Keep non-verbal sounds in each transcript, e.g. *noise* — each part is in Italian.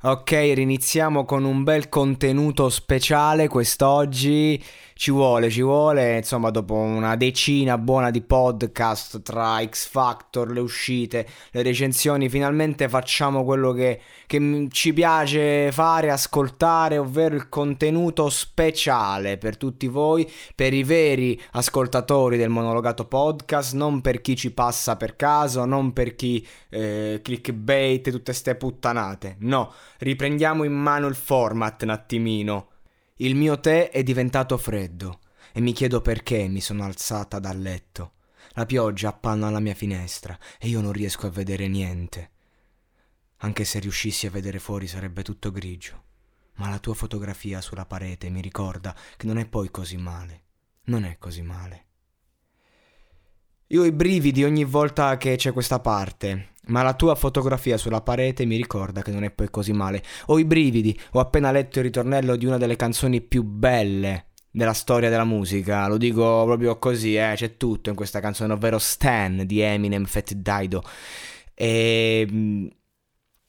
Ok, riniziamo con un bel contenuto speciale quest'oggi ci vuole, ci vuole, insomma, dopo una decina buona di podcast tra X Factor, le uscite, le recensioni, finalmente facciamo quello che, che ci piace fare, ascoltare, ovvero il contenuto speciale per tutti voi, per i veri ascoltatori del monologato podcast, non per chi ci passa per caso, non per chi eh, clickbait, tutte ste puttanate. No, riprendiamo in mano il format un attimino. Il mio tè è diventato freddo e mi chiedo perché mi sono alzata dal letto. La pioggia appanna alla mia finestra e io non riesco a vedere niente. Anche se riuscissi a vedere fuori sarebbe tutto grigio. Ma la tua fotografia sulla parete mi ricorda che non è poi così male. Non è così male. Io ho i brividi ogni volta che c'è questa parte, ma la tua fotografia sulla parete mi ricorda che non è poi così male. Ho i brividi, ho appena letto il ritornello di una delle canzoni più belle della storia della musica, lo dico proprio così, eh, c'è tutto in questa canzone, ovvero Stan di Eminem Fat Dido. E mm,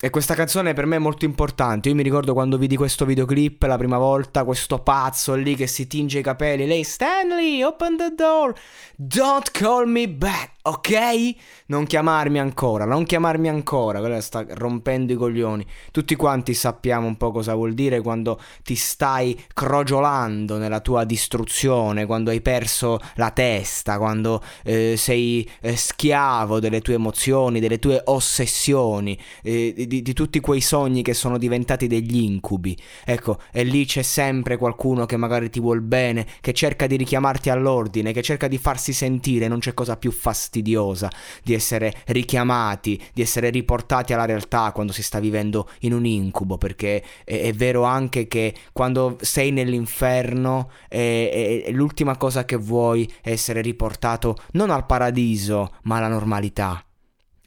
e questa canzone per me è molto importante. Io mi ricordo quando vidi questo videoclip la prima volta, questo pazzo lì che si tinge i capelli. Lei, Stanley, open the door. Don't call me back, ok? Non chiamarmi ancora, non chiamarmi ancora. Quella sta rompendo i coglioni. Tutti quanti sappiamo un po' cosa vuol dire quando ti stai crogiolando nella tua distruzione, quando hai perso la testa, quando eh, sei eh, schiavo delle tue emozioni, delle tue ossessioni. Eh, di, di, tutti quei sogni che sono diventati degli incubi. Ecco, e lì c'è sempre qualcuno che magari ti vuol bene, che cerca di richiamarti all'ordine, che cerca di farsi sentire. Non c'è cosa più fastidiosa di essere richiamati, di essere riportati alla realtà quando si sta vivendo in un incubo, perché è, è vero anche che quando sei nell'inferno è, è, l'ultima cosa che vuoi è essere riportato non al paradiso, ma alla normalità.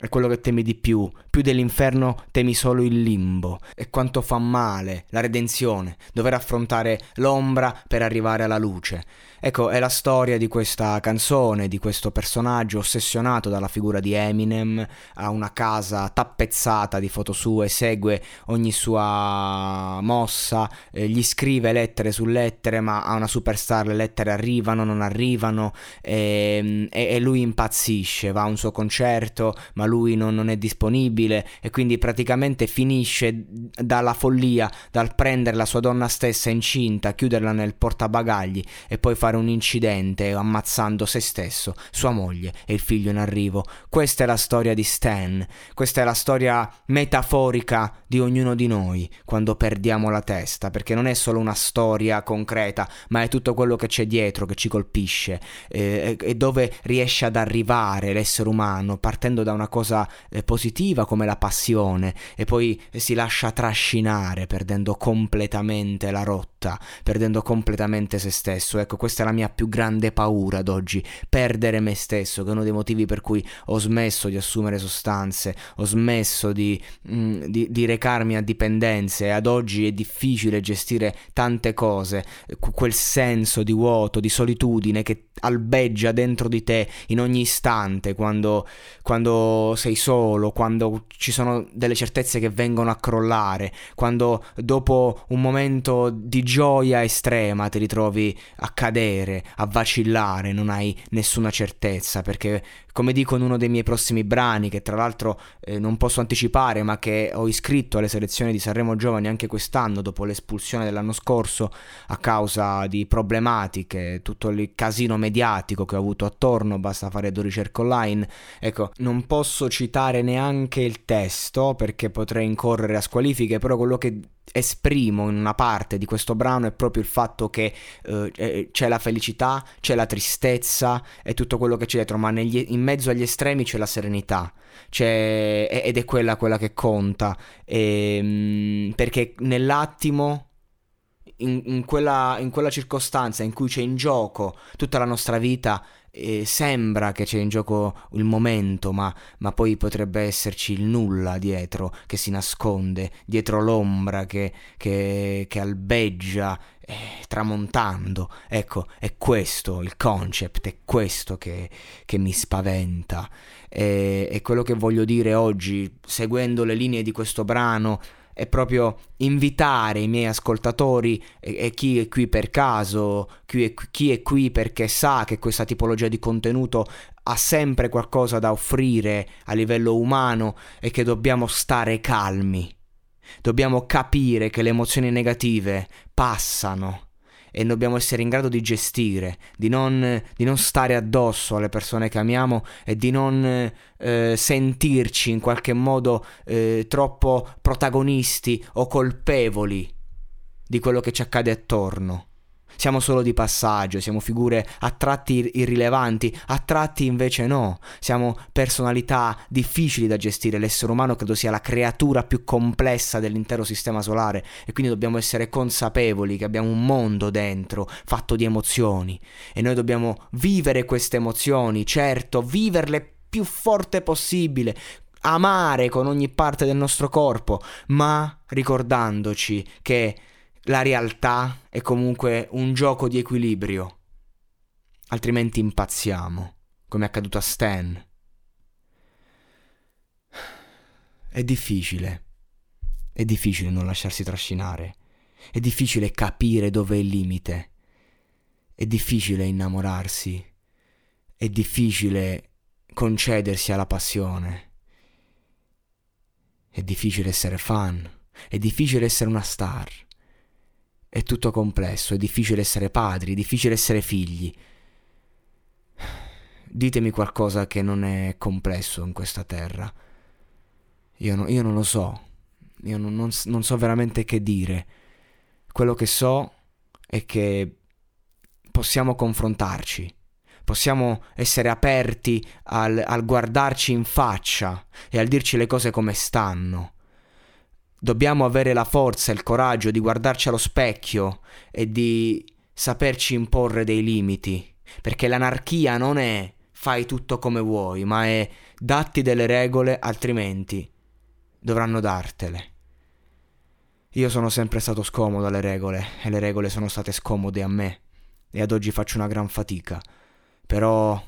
È quello che temi di più. Più dell'inferno temi solo il limbo. E quanto fa male la redenzione, dover affrontare l'ombra per arrivare alla luce. Ecco, è la storia di questa canzone, di questo personaggio ossessionato dalla figura di Eminem, ha una casa tappezzata di foto sue, segue ogni sua mossa, eh, gli scrive lettere su lettere, ma a una superstar le lettere arrivano, non arrivano, e, e, e lui impazzisce, va a un suo concerto, ma lui non, non è disponibile e quindi praticamente finisce dalla follia, dal prendere la sua donna stessa incinta, chiuderla nel portabagagli e poi fare un incidente ammazzando se stesso, sua moglie e il figlio in arrivo. Questa è la storia di Stan, questa è la storia metaforica di ognuno di noi quando perdiamo la testa, perché non è solo una storia concreta, ma è tutto quello che c'è dietro che ci colpisce eh, e dove riesce ad arrivare l'essere umano partendo da una cosa eh, positiva come la passione e poi si lascia trascinare perdendo completamente la rotta, perdendo completamente se stesso. Ecco, questa è la mia più grande paura ad oggi, perdere me stesso, che è uno dei motivi per cui ho smesso di assumere sostanze, ho smesso di, mh, mm, di, di recarmi a dipendenze e ad oggi è difficile gestire tante cose, quel senso di vuoto, di solitudine che albeggia dentro di te in ogni istante quando, quando sei solo, quando ci sono delle certezze che vengono a crollare, quando dopo un momento di gioia estrema ti ritrovi a cadere, a vacillare, non hai nessuna certezza, perché come dico in uno dei miei prossimi brani, che tra l'altro eh, non posso anticipare, ma che ho iscritto alle selezioni di Sanremo Giovani anche quest'anno, dopo l'espulsione dell'anno scorso, a causa di problematiche, tutto il casino mediatico che ho avuto attorno, basta fare due ricerche online. Ecco, non posso citare neanche il testo perché potrei incorrere a squalifiche, però quello che esprimo in una parte di questo brano è proprio il fatto che eh, c'è la felicità, c'è la tristezza e tutto quello che c'è dietro, ma negli, in mezzo agli estremi c'è la serenità, c'è, ed è quella, quella che conta, e, ehm, perché nell'attimo in, in, quella, in, quella, circostanza in cui c'è in gioco tutta la nostra vita, eh, sembra che c'è in gioco il momento, ma, ma, poi potrebbe esserci il nulla dietro che si nasconde, dietro l'ombra che, che, che albeggia eh, tramontando. Ecco, è questo il concept, è questo che, che mi spaventa. E, è quello che voglio dire oggi, seguendo le linee di questo brano è proprio invitare i miei ascoltatori e, e chi è qui per caso, chi è, chi è qui perché sa che questa tipologia di contenuto ha sempre qualcosa da offrire a livello umano e che dobbiamo stare calmi. Dobbiamo capire che le emozioni negative passano e dobbiamo essere in grado di gestire, di non, di non stare addosso alle persone che amiamo e di non eh, sentirci in qualche modo eh, troppo protagonisti o colpevoli di quello che ci accade attorno. Siamo solo di passaggio, siamo figure a tratti irrilevanti, a tratti invece no. Siamo personalità difficili da gestire. L'essere umano credo sia la creatura più complessa dell'intero sistema solare e quindi dobbiamo essere consapevoli che abbiamo un mondo dentro fatto di emozioni e noi dobbiamo vivere queste emozioni, certo, viverle più forte possibile, amare con ogni parte del nostro corpo, ma ricordandoci che la realtà è comunque un gioco di equilibrio. Altrimenti impazziamo, come è accaduto a Stan. È difficile. È difficile non lasciarsi trascinare. È difficile capire dove è il limite. È difficile innamorarsi. È difficile concedersi alla passione. È difficile essere fan. È difficile essere una star. È tutto complesso, è difficile essere padri, è difficile essere figli. Ditemi qualcosa che non è complesso in questa terra. Io, no, io non lo so, io non, non, non so veramente che dire. Quello che so è che possiamo confrontarci, possiamo essere aperti al, al, guardarci in faccia e al dirci le cose come stanno. Dobbiamo avere la forza e il coraggio di guardarci allo specchio e di saperci imporre dei limiti, perché l'anarchia non è fai tutto come vuoi, ma è datti delle regole, altrimenti dovranno dartele. Io sono sempre stato scomodo alle regole e le regole sono state scomode a me e ad oggi faccio una gran fatica, però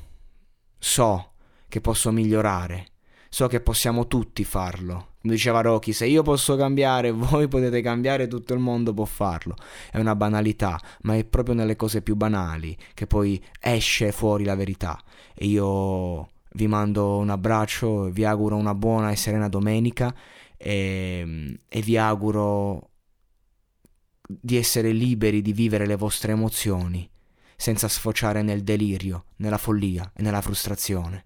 so che posso migliorare, so che possiamo tutti farlo diceva Rocky, se io posso cambiare, *laughs* voi potete cambiare, tutto il mondo può farlo. È una banalità, ma è proprio nelle cose più banali che poi esce fuori la verità. E io vi mando un abbraccio, vi auguro una buona e serena domenica e, e vi auguro di essere liberi di vivere le vostre emozioni senza sfociare nel delirio, nella follia e nella frustrazione.